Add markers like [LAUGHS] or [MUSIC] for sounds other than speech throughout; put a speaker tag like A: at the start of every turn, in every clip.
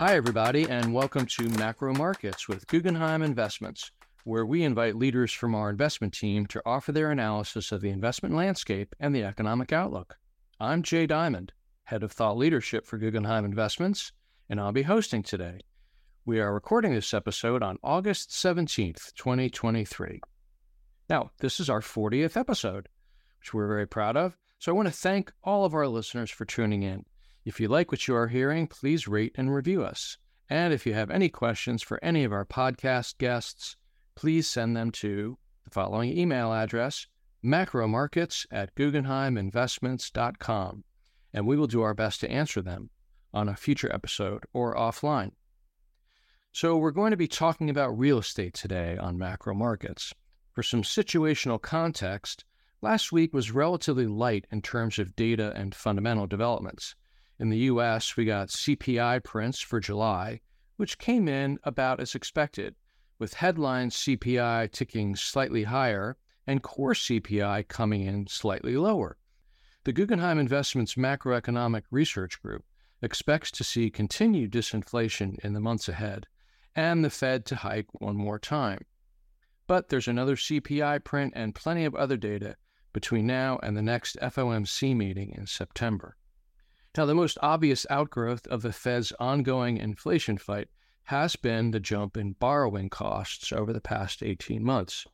A: Hi, everybody, and welcome to Macro Markets with Guggenheim Investments, where we invite leaders from our investment team to offer their analysis of the investment landscape and the economic outlook. I'm Jay Diamond, head of thought leadership for Guggenheim Investments, and I'll be hosting today. We are recording this episode on August 17th, 2023. Now, this is our 40th episode, which we're very proud of. So I want to thank all of our listeners for tuning in. If you like what you are hearing, please rate and review us. And if you have any questions for any of our podcast guests, please send them to the following email address macromarkets at guggenheiminvestments.com, and we will do our best to answer them on a future episode or offline. So, we're going to be talking about real estate today on macro markets. For some situational context, last week was relatively light in terms of data and fundamental developments. In the US, we got CPI prints for July, which came in about as expected, with headline CPI ticking slightly higher and core CPI coming in slightly lower. The Guggenheim Investments Macroeconomic Research Group expects to see continued disinflation in the months ahead and the Fed to hike one more time. But there's another CPI print and plenty of other data between now and the next FOMC meeting in September. Now, the most obvious outgrowth of the Fed's ongoing inflation fight has been the jump in borrowing costs over the past 18 months.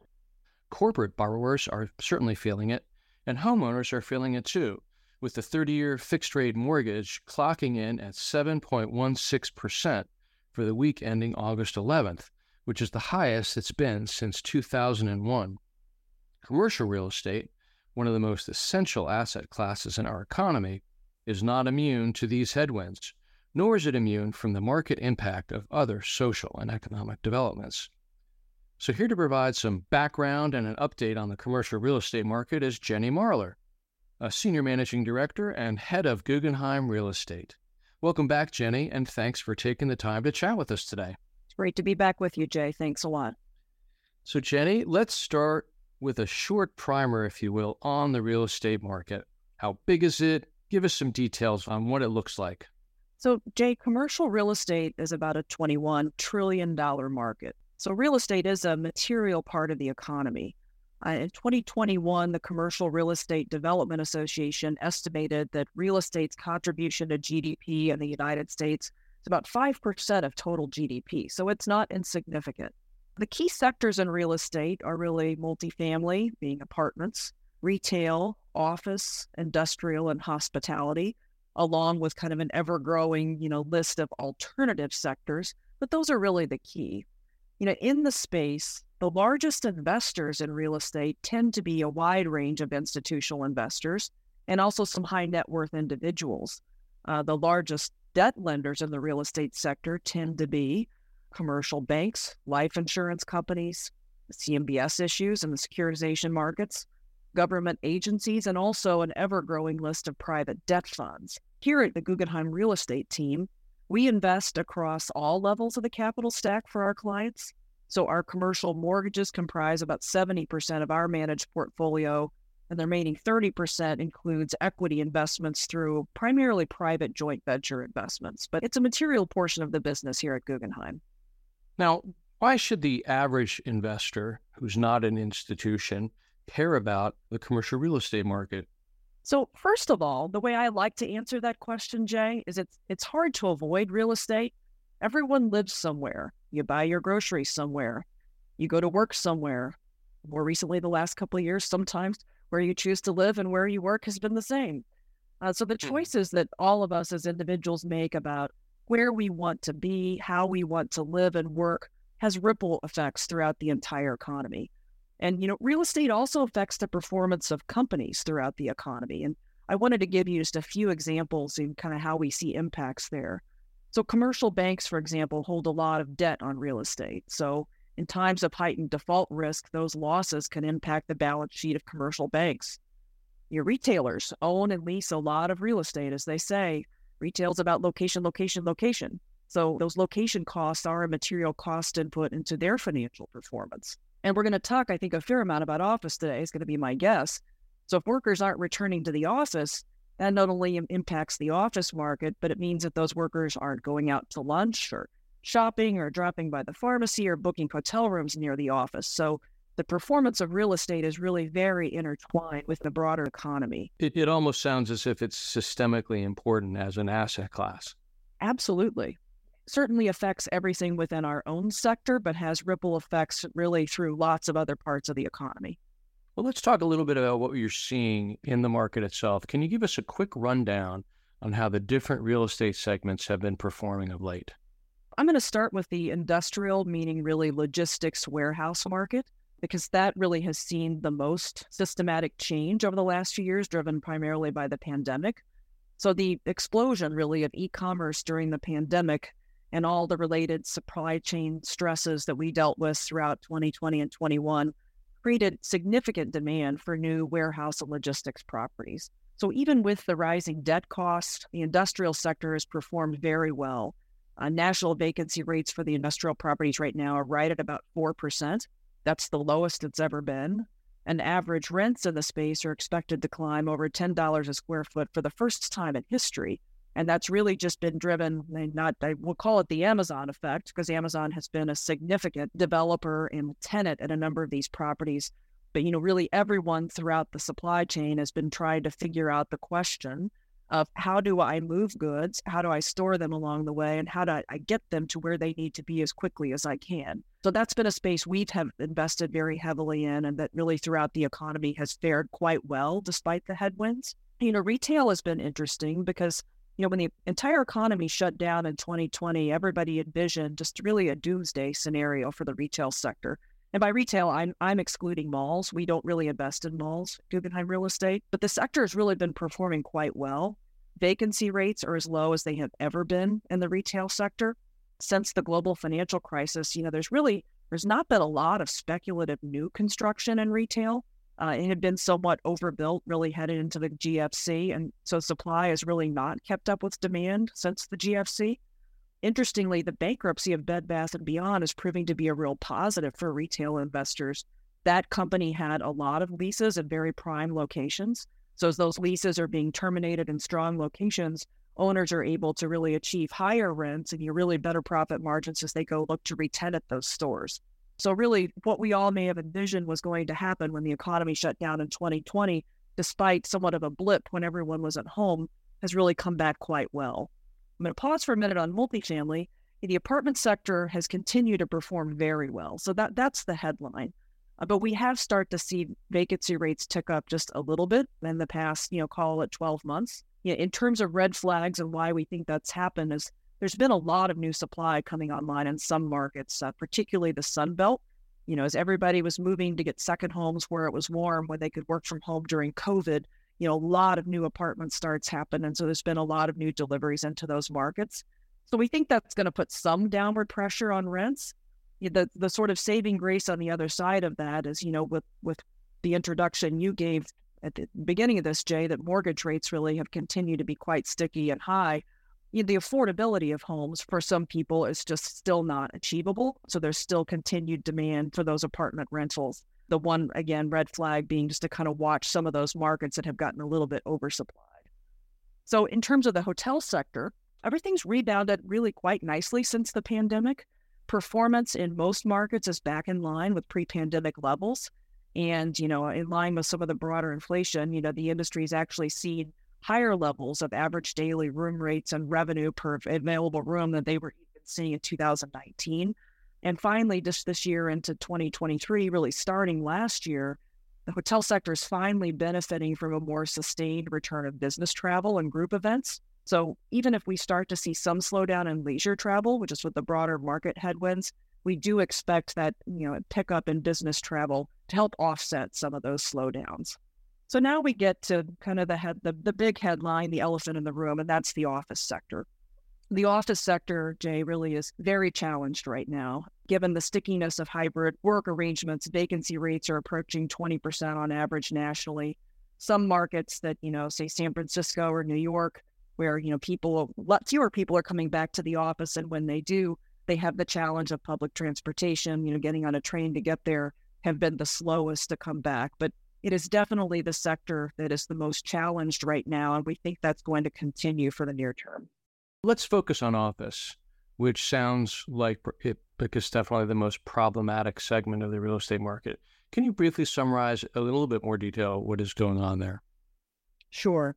A: Corporate borrowers are certainly feeling it, and homeowners are feeling it too, with the 30 year fixed rate mortgage clocking in at 7.16% for the week ending August 11th, which is the highest it's been since 2001. Commercial real estate, one of the most essential asset classes in our economy, is not immune to these headwinds, nor is it immune from the market impact of other social and economic developments. So, here to provide some background and an update on the commercial real estate market is Jenny Marler, a senior managing director and head of Guggenheim Real Estate. Welcome back, Jenny, and thanks for taking the time to chat with us today.
B: It's great to be back with you, Jay. Thanks a lot.
A: So, Jenny, let's start with a short primer, if you will, on the real estate market. How big is it? Give us some details on what it looks like.
B: So, Jay, commercial real estate is about a $21 trillion market. So, real estate is a material part of the economy. Uh, in 2021, the Commercial Real Estate Development Association estimated that real estate's contribution to GDP in the United States is about 5% of total GDP. So, it's not insignificant. The key sectors in real estate are really multifamily, being apartments, retail, office, industrial, and hospitality, along with kind of an ever growing, you know, list of alternative sectors. But those are really the key. You know, in the space, the largest investors in real estate tend to be a wide range of institutional investors and also some high net worth individuals. Uh, the largest debt lenders in the real estate sector tend to be commercial banks, life insurance companies, CMBS issues, and the securitization markets government agencies, and also an ever growing list of private debt funds. Here at the Guggenheim Real Estate team, we invest across all levels of the capital stack for our clients. So our commercial mortgages comprise about 70% of our managed portfolio, and the remaining 30% includes equity investments through primarily private joint venture investments. But it's a material portion of the business here at Guggenheim.
A: Now, why should the average investor who's not an institution care about the commercial real estate market?
B: So, first of all, the way I like to answer that question, Jay, is it's it's hard to avoid real estate. Everyone lives somewhere. You buy your groceries somewhere. You go to work somewhere. More recently, the last couple of years, sometimes where you choose to live and where you work has been the same. Uh, so the hmm. choices that all of us as individuals make about where we want to be, how we want to live and work, has ripple effects throughout the entire economy. And, you know, real estate also affects the performance of companies throughout the economy. And I wanted to give you just a few examples in kind of how we see impacts there. So, commercial banks, for example, hold a lot of debt on real estate. So, in times of heightened default risk, those losses can impact the balance sheet of commercial banks. Your retailers own and lease a lot of real estate, as they say. Retail's about location, location, location. So, those location costs are a material cost input into their financial performance. And we're going to talk, I think, a fair amount about office today, is going to be my guess. So if workers aren't returning to the office, That not only impacts the office market, but it means that those workers aren't going out to lunch or shopping or dropping by the pharmacy or booking hotel rooms near the office. So the performance of real estate is really very intertwined with the broader economy.
A: It, it almost sounds as if it's systemically important as an asset class.
B: Absolutely. Certainly affects everything within our own sector, but has ripple effects really through lots of other parts of the economy.
A: Well, let's talk a little bit about what you're seeing in the market itself. Can you give us a quick rundown on how the different real estate segments have been performing of late?
B: I'm going to start with the industrial, meaning really logistics warehouse market, because that really has seen the most systematic change over the last few years, driven primarily by the pandemic. So, the explosion really of e commerce during the pandemic and all the related supply chain stresses that we dealt with throughout 2020 and 21 created significant demand for new warehouse and logistics properties. So, even with the rising debt costs, the industrial sector has performed very well. Uh, national vacancy rates for the industrial properties right now are right at about 4%. That's the lowest it's ever been. And average rents in the space are expected to climb over $10 a square foot for the first time in history. And that's really just been driven, eh, not, I will call it the Amazon effect, because Amazon has been a significant developer and tenant at a number of these properties. But, you know, really everyone throughout the supply chain has been trying to figure out the question of how do I move goods? How do I store them along the way? And how do I get them to where they need to be as quickly as I can? So that's been a space we've have invested very heavily in and that really throughout the economy has fared quite well despite the headwinds. You know, retail has been interesting because, you know, when the entire economy shut down in 2020, everybody envisioned just really a doomsday scenario for the retail sector. And by retail, I'm I'm excluding malls. We don't really invest in malls, Guggenheim Real Estate, but the sector has really been performing quite well. Vacancy rates are as low as they have ever been in the retail sector since the global financial crisis. You know, there's really there's not been a lot of speculative new construction in retail. Uh, it had been somewhat overbuilt, really headed into the GFC, and so supply has really not kept up with demand since the GFC. Interestingly, the bankruptcy of Bed Bath and Beyond is proving to be a real positive for retail investors. That company had a lot of leases in very prime locations. So as those leases are being terminated in strong locations, owners are able to really achieve higher rents and you really better profit margins as they go look to retenant those stores. So really what we all may have envisioned was going to happen when the economy shut down in 2020, despite somewhat of a blip when everyone was at home, has really come back quite well. I'm going to pause for a minute on multifamily. The apartment sector has continued to perform very well. So that that's the headline. Uh, but we have started to see vacancy rates tick up just a little bit in the past, you know, call it 12 months. You know, in terms of red flags and why we think that's happened is there's been a lot of new supply coming online in some markets, uh, particularly the Sun Belt. You know, as everybody was moving to get second homes where it was warm, where they could work from home during COVID, you know, a lot of new apartment starts happen. And so there's been a lot of new deliveries into those markets. So we think that's going to put some downward pressure on rents. The the sort of saving grace on the other side of that is, you know, with with the introduction you gave at the beginning of this, Jay, that mortgage rates really have continued to be quite sticky and high. You know, the affordability of homes for some people is just still not achievable. So there's still continued demand for those apartment rentals the one again red flag being just to kind of watch some of those markets that have gotten a little bit oversupplied. So in terms of the hotel sector, everything's rebounded really quite nicely since the pandemic. Performance in most markets is back in line with pre-pandemic levels. And, you know, in line with some of the broader inflation, you know, the industry's actually seen higher levels of average daily room rates and revenue per available room than they were even seeing in 2019. And finally, just this year into 2023, really starting last year, the hotel sector is finally benefiting from a more sustained return of business travel and group events. So even if we start to see some slowdown in leisure travel, which is with the broader market headwinds, we do expect that you know pickup in business travel to help offset some of those slowdowns. So now we get to kind of the head, the, the big headline, the elephant in the room, and that's the office sector. The office sector, Jay, really is very challenged right now. Given the stickiness of hybrid work arrangements, vacancy rates are approaching 20% on average nationally. Some markets that, you know, say San Francisco or New York, where, you know, people, lot fewer people are coming back to the office. And when they do, they have the challenge of public transportation, you know, getting on a train to get there have been the slowest to come back. But it is definitely the sector that is the most challenged right now. And we think that's going to continue for the near term.
A: Let's focus on office, which sounds like it because definitely the most problematic segment of the real estate market. Can you briefly summarize a little bit more detail what is going on there?
B: Sure.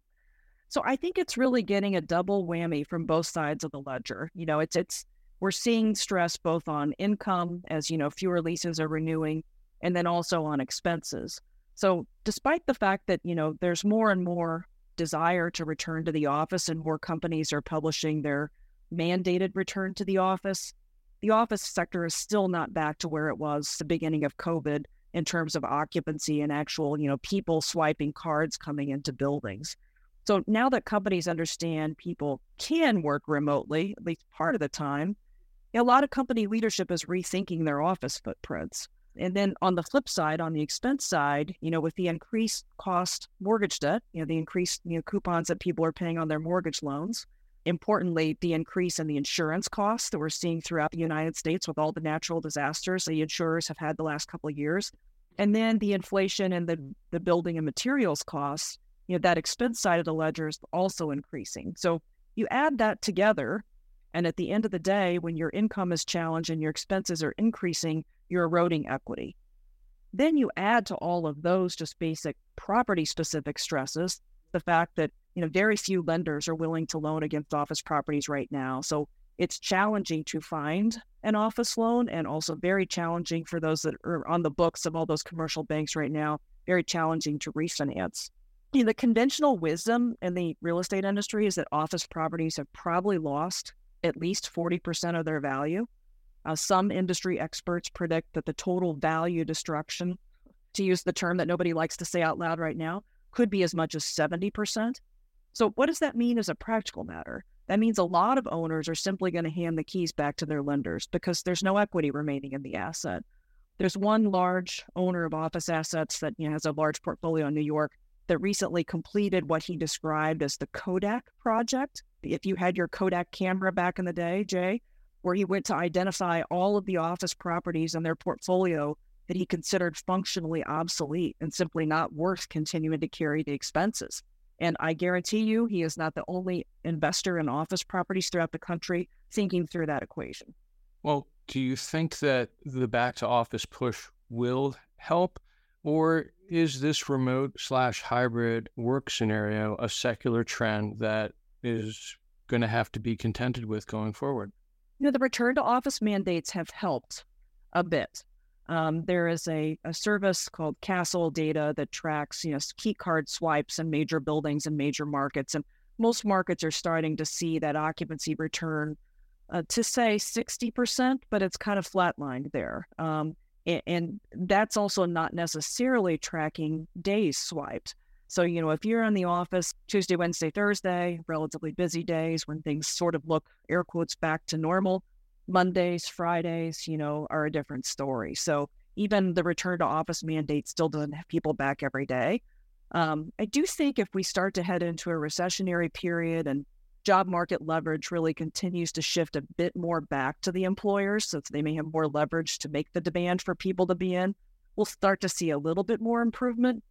B: So I think it's really getting a double whammy from both sides of the ledger. You know, it's it's we're seeing stress both on income as you know fewer leases are renewing and then also on expenses. So despite the fact that, you know, there's more and more desire to return to the office and more companies are publishing their mandated return to the office, the office sector is still not back to where it was the beginning of COVID in terms of occupancy and actual, you know, people swiping cards coming into buildings. So now that companies understand people can work remotely, at least part of the time, a lot of company leadership is rethinking their office footprints. And then on the flip side, on the expense side, you know, with the increased cost mortgage debt, you know, the increased you know, coupons that people are paying on their mortgage loans, importantly, the increase in the insurance costs that we're seeing throughout the United States with all the natural disasters the insurers have had the last couple of years, and then the inflation and the, the building and materials costs, you know, that expense side of the ledger is also increasing. So you add that together, and at the end of the day, when your income is challenged and your expenses are increasing, you're eroding equity. Then you add to all of those just basic property specific stresses the fact that you know very few lenders are willing to loan against office properties right now. So it's challenging to find an office loan and also very challenging for those that are on the books of all those commercial banks right now, very challenging to refinance. You know, the conventional wisdom in the real estate industry is that office properties have probably lost at least 40% of their value. Uh, some industry experts predict that the total value destruction, to use the term that nobody likes to say out loud right now, could be as much as 70%. So, what does that mean as a practical matter? That means a lot of owners are simply going to hand the keys back to their lenders because there's no equity remaining in the asset. There's one large owner of office assets that you know, has a large portfolio in New York that recently completed what he described as the Kodak project. If you had your Kodak camera back in the day, Jay, where he went to identify all of the office properties in their portfolio that he considered functionally obsolete and simply not worth continuing to carry the expenses. And I guarantee you, he is not the only investor in office properties throughout the country thinking through that equation.
A: Well, do you think that the back to office push will help? Or is this remote slash hybrid work scenario a secular trend that is going to have to be contented with going forward?
B: You know, the return to office mandates have helped a bit. Um, there is a, a service called Kastle Data that tracks, you know, key card swipes in major buildings and major markets, and most markets are starting to see that occupancy return uh, to say 60%, but it's kind of flatlined there. Um, and, and, that's also not necessarily tracking days swiped. So, you know, if you're in the office Tuesday, Wednesday, Thursday, relatively busy days when things sort of look air quotes back to normal, Mondays, Fridays, you know, are a different story. So even the return to office mandate still doesn't have people back every day. Um, I do think if we start to head into a recessionary period and job market leverage really continues to shift a bit more back to the employers, so they may have more leverage to make the demand for people to be in, we'll start to see a little bit more improvement.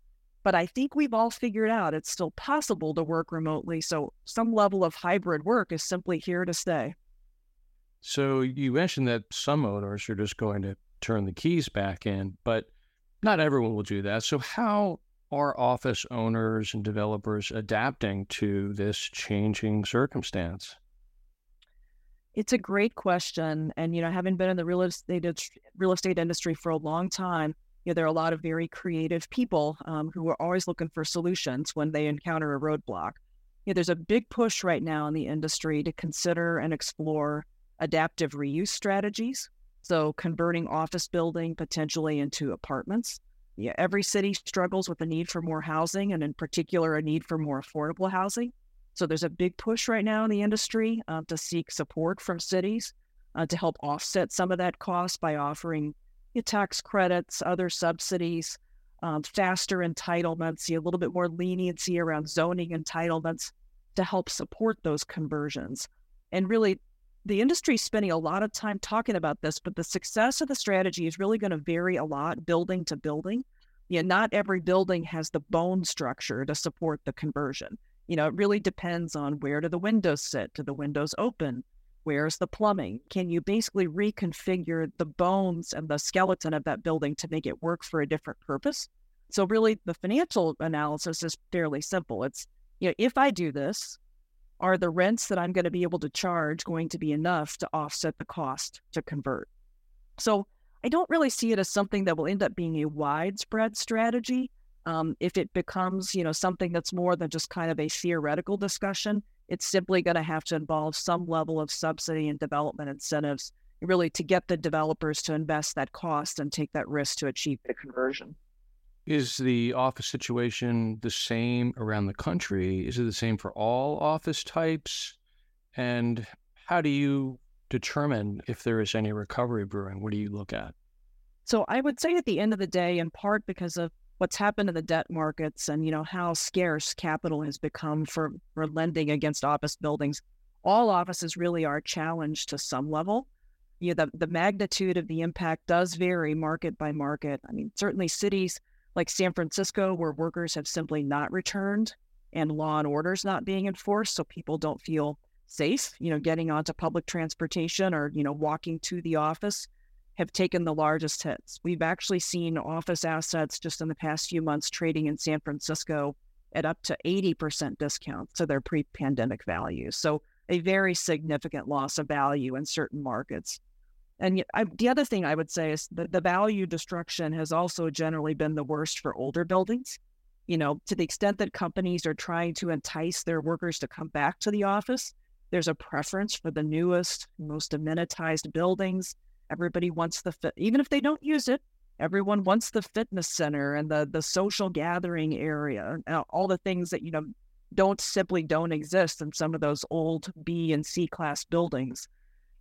B: But I think we've all figured out it's still possible to work remotely. So some level of hybrid work is simply here to stay.
A: So you mentioned that some owners are just going to turn the keys back in, but not everyone will do that. So how are office owners and developers adapting to this changing circumstance?
B: It's a great question, and you know, having been in the real estate real estate industry for a long time, you know, there are a lot of very creative people um, who are always looking for solutions when they encounter a roadblock. You know, there's a big push right now in the industry to consider and explore adaptive reuse strategies. So, converting office building potentially into apartments. Yeah, every city struggles with the need for more housing, and in particular, a need for more affordable housing. So, there's a big push right now in the industry uh, to seek support from cities uh, to help offset some of that cost by offering tax credits, other subsidies, um, faster entitlements, a little bit more leniency around zoning entitlements to help support those conversions. And really, the industry is spending a lot of time talking about this, but the success of the strategy is really going to vary a lot building to building. you know, not every building has the bone structure to support the conversion. You know, it really depends on where do the windows sit? Do the windows open? Where's the plumbing? Can you basically reconfigure the bones and the skeleton of that building to make it work for a different purpose? So really the financial analysis is fairly simple. It's, you know, if I do this, are the rents that I'm going to be able to charge going to be enough to offset the cost to convert? So I don't really see it as something that will end up being a widespread strategy. Um, if it becomes, you know, something that's more than just kind of a theoretical discussion, it's simply going to have to involve some level of subsidy and development incentives, really, to get the developers to invest that cost and take that risk to achieve the conversion.
A: Is the office situation the same around the country? Is it the same for all office types? And how do you determine if there is any recovery brewing? What do you look at?
B: So I would say at the end of the day, in part because of what's happened in the debt markets and you know how scarce capital has become for, for lending against office buildings, all offices really are challenged to some level. You know, the, the magnitude of the impact does vary market by market. I mean, certainly cities like San Francisco, where workers have simply not returned and law and orders not being enforced, so people don't feel safe, you know, getting onto public transportation or, you know, walking to the office have taken the largest hits. We've actually seen office assets just in the past few months trading in San Francisco at up to 80% discounts to their pre pandemic values. So, a very significant loss of value in certain markets. And I, the other thing I would say is that the value destruction has also generally been the worst for older buildings. You know, to the extent that companies are trying to entice their workers to come back to the office, there's a preference for the newest, most amenitized buildings. Everybody wants the fit, even if they don't use it. Everyone wants the fitness center and the the social gathering area, all the things that you know don't simply don't exist in some of those old B and C class buildings.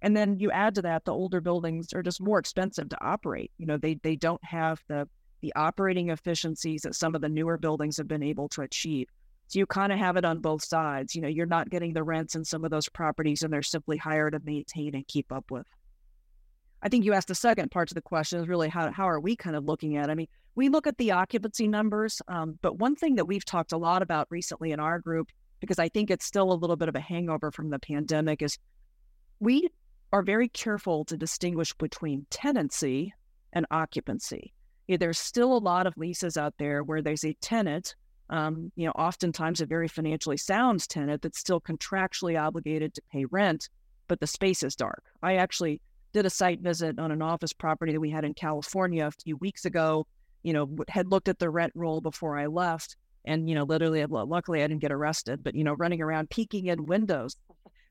B: And then you add to that the older buildings are just more expensive to operate. You know, they they don't have the the operating efficiencies that some of the newer buildings have been able to achieve. So you kind of have it on both sides. You know, you're not getting the rents in some of those properties and they're simply higher to maintain and keep up with. I think you asked the second part to the question is really how, how are we kind of looking at? I mean, we look at the occupancy numbers, um, but one thing that we've talked a lot about recently in our group, because I think it's still a little bit of a hangover from the pandemic, is we are very careful to distinguish between tenancy and occupancy. There's still a lot of leases out there where there's a tenant um, you know, oftentimes a very financially sound tenant that's still contractually obligated to pay rent, but the space is dark. I actually did a site visit on an office property that we had in California a few weeks ago. You know, had looked at the rent roll before I left, and you know, literally, luckily I didn't get arrested, but you know, running around peeking in windows,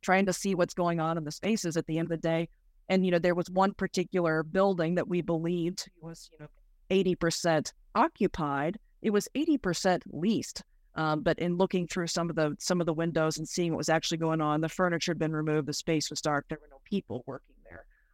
B: trying to see what's going on in the spaces at the end of the day. And you know, there was one particular building that we believed was you know 80% occupied it was 80% leased. Um, but in looking through some of the some of the windows and seeing what was actually going on, the furniture had been removed, the space was dark, there were no people working.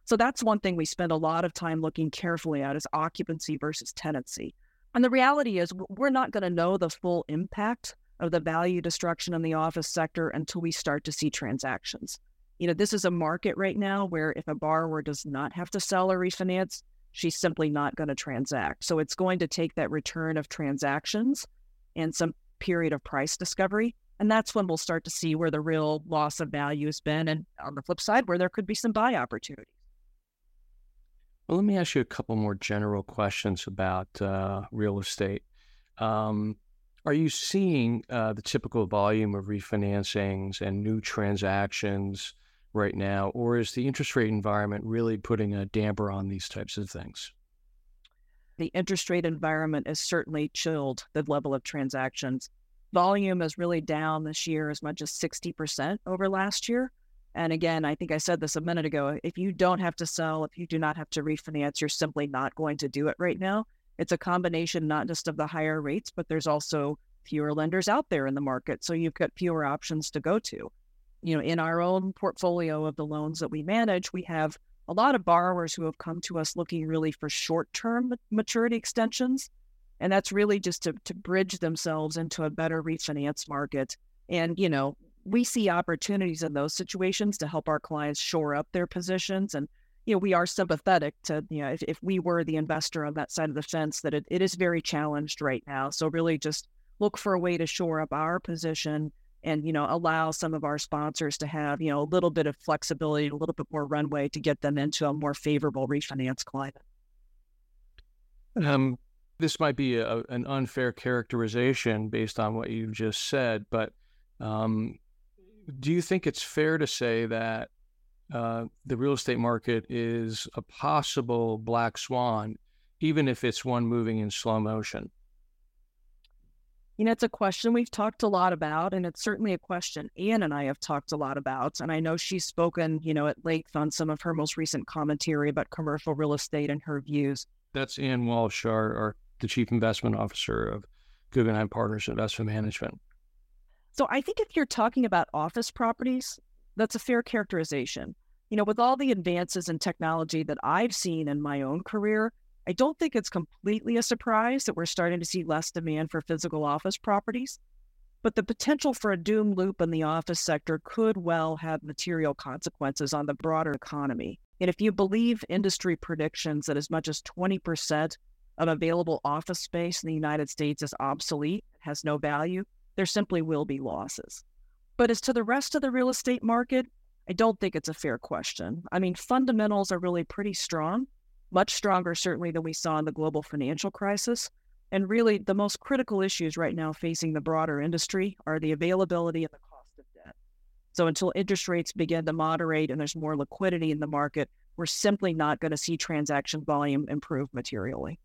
B: So that's one thing we spend a lot of time looking carefully at is occupancy versus tenancy. And the reality is we're not going to know the full impact of the value destruction in the office sector until we start to see transactions. You know, this is a market right now where if a borrower does not have to sell or refinance, she's simply not going to transact. So it's going to take that return of transactions and some period of price discovery. And that's when we'll start to see where the real loss of value has been. And on the flip side, where there could be some buy opportunities.
A: Well, let me ask you a couple more general questions about uh, real estate. Um, are you seeing uh, the typical volume of refinancings and new transactions right now, or is the interest rate environment really putting a damper on these types of things?
B: The interest rate environment has certainly chilled the level of transactions. Volume is really down this year as much as 60% over last year. And again, I think I said this a minute ago if you don't have to sell, if you do not have to refinance, you're simply not going to do it right now. It's a combination not just of the higher rates, but there's also fewer lenders out there in the market. So you've got fewer options to go to you know, in our own portfolio of the loans that we manage, we have a lot of borrowers who have come to us looking really for short-term maturity extensions. And that's really just to, to bridge themselves into a better refinance market. And, you know, we see opportunities in those situations to help our clients shore up their positions. And, you know, we are sympathetic to, you know, if, if we were the investor on that side of the fence, that it, it is very challenged right now. So really just look for a way to shore up our position and, you know, allow some of our sponsors to have, you know, a little bit of flexibility, a little bit more runway to get them into a more favorable refinance climate.
A: Um, this might be a, an unfair characterization based on what you've just said, but um, do you think it's fair to say that uh, the real estate market is a possible black swan, even if it's one moving in slow motion?
B: You know, it's a question we've talked a lot about, and it's certainly a question Anne and I have talked a lot about. And I know she's spoken, you know, at length on some of her most recent commentary about commercial real estate and her views.
A: That's Anne Walsh, our, our the chief investment officer of Guggenheim Partners Investment Management.
B: So I think if you're talking about office properties, that's a fair characterization. You know, with all the advances in technology that I've seen in my own career, I don't think it's completely a surprise that we're starting to see less demand for physical office properties. But the potential for a doom loop in the office sector could well have material consequences on the broader economy. And if you believe industry predictions that as much as 20% of available office space in the United States is obsolete, has no value, there simply will be losses. But as to the rest of the real estate market, I don't think it's a fair question. I mean, fundamentals are really pretty strong, much stronger, certainly, than we saw in the global financial crisis. And really, the most critical issues right now facing the broader industry are the availability and the cost of debt. So, until interest rates begin to moderate and there's more liquidity in the market, we're simply not going to see transaction volume improve materially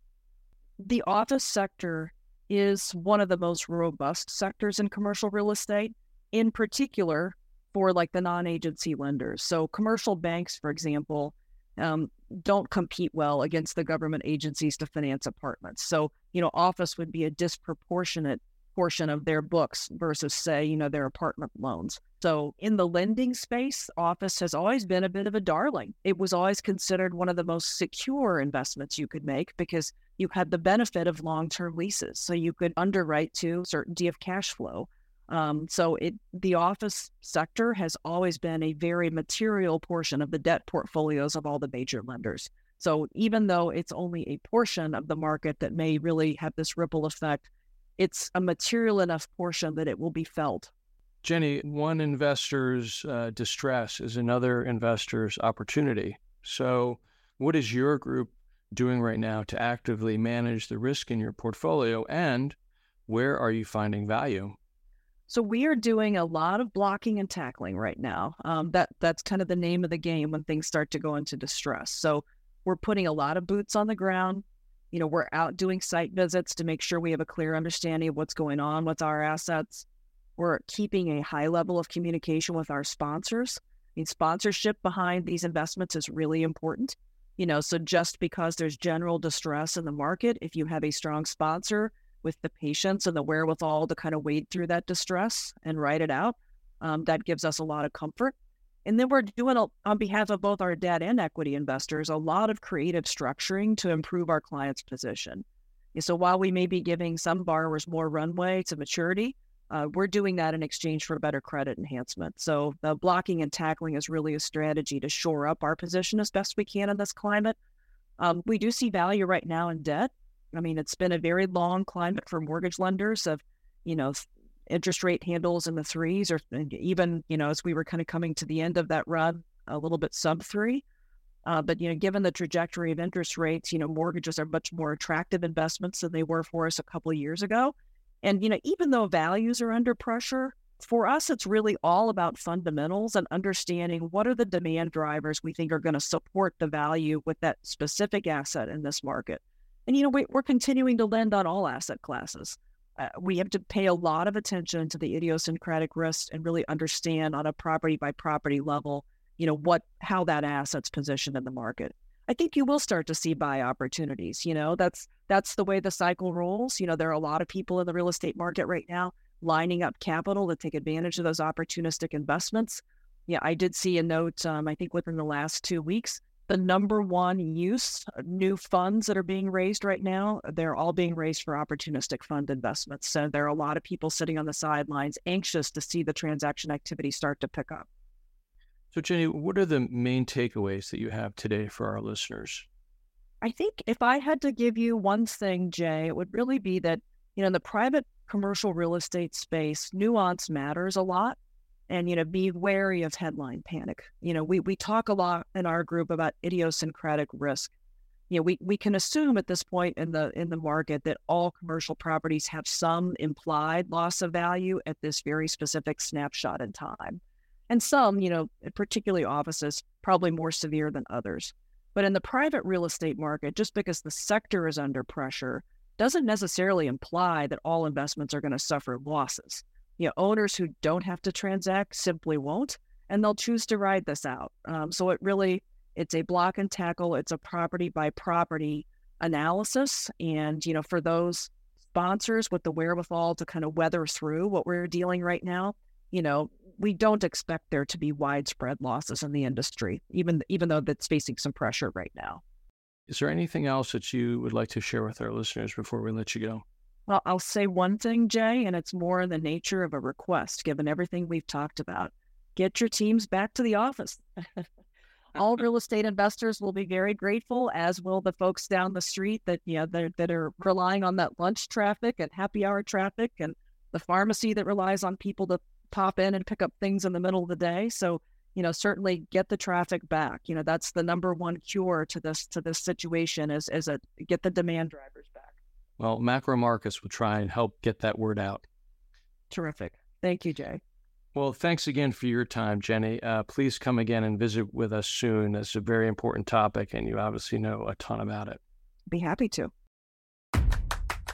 B: the office sector is one of the most robust sectors in commercial real estate, in particular for like the non agency lenders. So, commercial banks, for example, um, don't compete well against the government agencies to finance apartments. So, you know, office would be a disproportionate portion of their books versus, say, you know, their apartment loans. So, in the lending space, office has always been a bit of a darling. It was always considered one of the most secure investments you could make because you had the benefit of long term leases. So, you could underwrite to certainty of cash flow. Um, so, it the office sector has always been a very material portion of the debt portfolios of all the major lenders. So, even though it's only a portion of the market that may really have this ripple effect it's a material enough portion that it will be felt.
A: Jenny, one investor's uh, distress is another investor's opportunity. So, what is your group doing right now to actively manage the risk in your portfolio, and where are you finding value?
B: So we are doing a lot of blocking and tackling right now. Um, that that's kind of the name of the game when things start to go into distress. So we're putting a lot of boots on the ground you know, we're out doing site visits to make sure we have a clear understanding of what's going on with our assets. We're keeping a high level of communication with our sponsors. I mean, sponsorship behind these investments is really important. You know, so just because there's general distress in the market, if you have a strong sponsor with the patience and the wherewithal to kind of wade through that distress and ride it out, um, that gives us a lot of comfort. And then we're doing, on behalf of both our debt and equity investors, a lot of creative structuring to improve our client's position. So while we may be giving some borrowers more runway to maturity, uh, we're doing that in exchange for better credit enhancement. So the blocking and tackling is really a strategy to shore up our position as best we can in this climate. Um, we do see value right now in debt. I mean, it's been a very long climate for mortgage lenders of, you know, interest rate handles in the threes, or even, you know, as we were kind of coming to the end of that run, a little bit sub three. Uh, but you know, given the trajectory of interest rates, you know, mortgages are much more attractive investments than they were for us a couple of years ago. And you know, even though values are under pressure, for us, it's really all about fundamentals and understanding what are the demand drivers we think are going to support the value with that specific asset in this market. And you know, we, we're continuing to lend on all asset classes uh, we have to pay a lot of attention to the idiosyncratic risks and really understand on a property by property level, you know, what how that asset's positioned in the market. I think you will start to see buy opportunities. You know, that's that's the way the cycle rolls. You know, there are a lot of people in the real estate market right now lining up capital to take advantage of those opportunistic investments. Yeah, I did see a note. Um, I think within the last two weeks the number one use uh, new funds that are being raised right now they're all being raised for opportunistic fund investments so there are a lot of people sitting on the sidelines anxious to see the transaction activity start to pick up
A: So, Jenny, what are the main takeaways that you have today for our listeners?
B: I think if I had to give you one thing, Jay, it would really be that, you know, in the private commercial real estate space, nuance matters a lot. And, you know, be wary of headline panic. You know, we, we talk a lot in our group about idiosyncratic risk. You know, we, we can assume at this point in the in the market that all commercial properties have some implied loss of value at this very specific snapshot in time. And some, you know, particularly offices, probably more severe than others. But in the private real estate market, just because the sector is under pressure doesn't necessarily imply that all investments are going to suffer losses. You know, owners who don't have to transact simply won't, and they'll choose to ride this out. Um, so it really, it's a block and tackle. It's a property by property analysis, and you know, for those sponsors with the wherewithal to kind of weather through what we're dealing right now, you know, we don't expect there to be widespread losses in the industry, even even though that's facing some pressure right now.
A: Is there anything else that you would like to share with our listeners before we let you go?
B: Well, I'll say one thing, Jay, and it's more in the nature of a request, given everything we've talked about. Get your teams back to the office. [LAUGHS] All real estate investors will be very grateful, as will the folks down the street that you know that are relying on that lunch traffic and happy hour traffic, and the pharmacy that relies on people to pop in and pick up things in the middle of the day. So, you know, certainly get the traffic back. You know, that's the number one cure to this to this situation is is a get the demand drivers back.
A: Well, macro markets will try and help get that word out.
B: Terrific. Thank you, Jay.
A: Well, thanks again for your time, Jenny. Uh, please come again and visit with us soon. It's a very important topic, and you obviously know a ton about it.
B: Be happy to.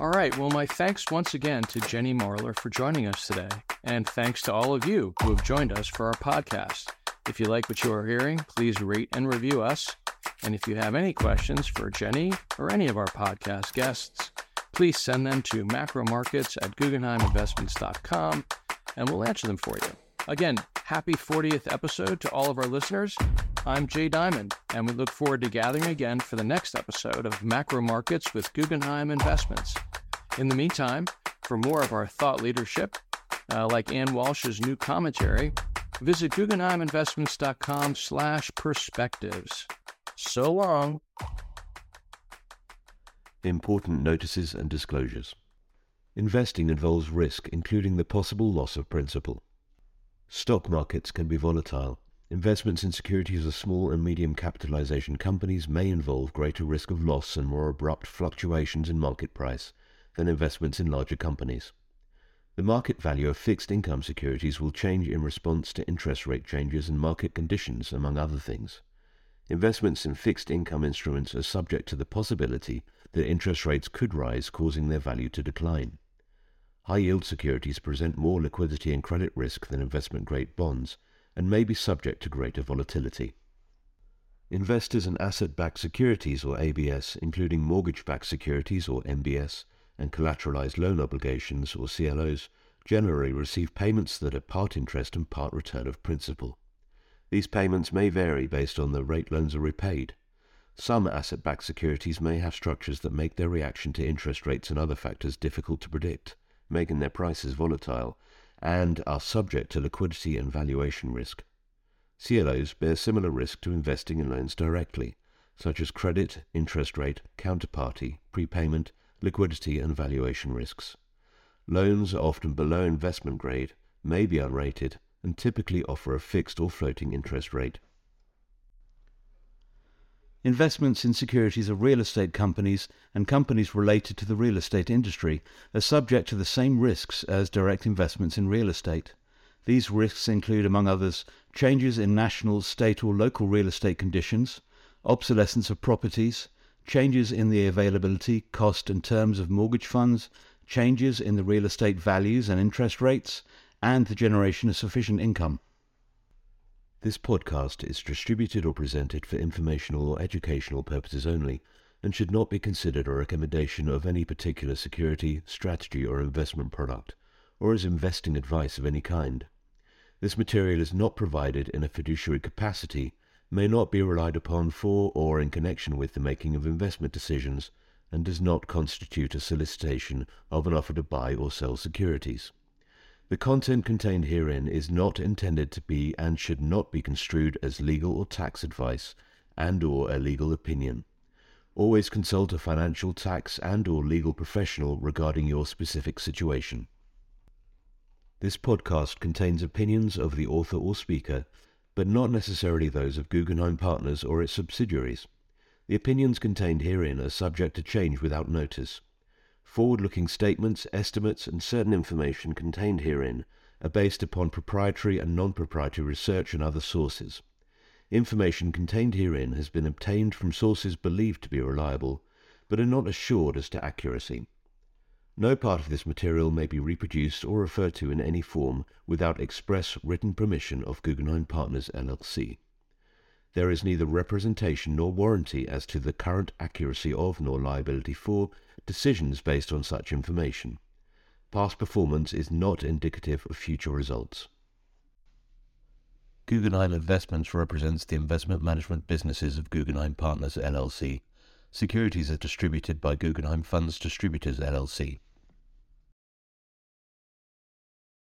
A: All right. Well, my thanks once again to Jenny Marler for joining us today. And thanks to all of you who have joined us for our podcast. If you like what you are hearing, please rate and review us. And if you have any questions for Jenny or any of our podcast guests, please send them to macromarkets at guggenheiminvestments.com and we'll answer them for you. Again, happy 40th episode to all of our listeners. I'm Jay Diamond, and we look forward to gathering again for the next episode of Macro Markets with Guggenheim Investments. In the meantime, for more of our thought leadership, uh, like Anne Walsh's new commentary, visit guggenheiminvestments.com slash perspectives. So long.
C: Important notices and disclosures. Investing involves risk, including the possible loss of principal. Stock markets can be volatile. Investments in securities of small and medium capitalization companies may involve greater risk of loss and more abrupt fluctuations in market price than investments in larger companies. The market value of fixed income securities will change in response to interest rate changes and market conditions, among other things. Investments in fixed income instruments are subject to the possibility that interest rates could rise, causing their value to decline. High yield securities present more liquidity and credit risk than investment grade bonds and may be subject to greater volatility. Investors in asset backed securities or ABS, including mortgage backed securities or MBS, and collateralized loan obligations or CLOs, generally receive payments that are part interest and part return of principal. These payments may vary based on the rate loans are repaid. Some asset backed securities may have structures that make their reaction to interest rates and other factors difficult to predict, making their prices volatile and are subject to liquidity and valuation risk. CLOs bear similar risk to investing in loans directly, such as credit, interest rate, counterparty, prepayment, liquidity, and valuation risks. Loans are often below investment grade, may be unrated, and typically offer a fixed or floating interest rate.
D: Investments in securities of real estate companies and companies related to the real estate industry are subject to the same risks as direct investments in real estate. These risks include, among others, changes in national, state, or local real estate conditions, obsolescence of properties, changes in the availability, cost, and terms of mortgage funds, changes in the real estate values and interest rates, and the generation of sufficient income.
C: This podcast is distributed or presented for informational or educational purposes only and should not be considered a recommendation of any particular security, strategy, or investment product, or as investing advice of any kind. This material is not provided in a fiduciary capacity, may not be relied upon for or in connection with the making of investment decisions, and does not constitute a solicitation of an offer to buy or sell securities. The content contained herein is not intended to be and should not be construed as legal or tax advice and or a legal opinion. Always consult a financial, tax and or legal professional regarding your specific situation. This podcast contains opinions of the author or speaker, but not necessarily those of Guggenheim Partners or its subsidiaries. The opinions contained herein are subject to change without notice. Forward-looking statements, estimates, and certain information contained herein are based upon proprietary and non-proprietary research and other sources. Information contained herein has been obtained from sources believed to be reliable, but are not assured as to accuracy. No part of this material may be reproduced or referred to in any form without express written permission of Guggenheim Partners LLC. There is neither representation nor warranty as to the current accuracy of nor liability for decisions based on such information. Past performance is not indicative of future results.
D: Guggenheim Investments represents the investment management businesses of Guggenheim Partners LLC. Securities are distributed by Guggenheim Funds Distributors LLC.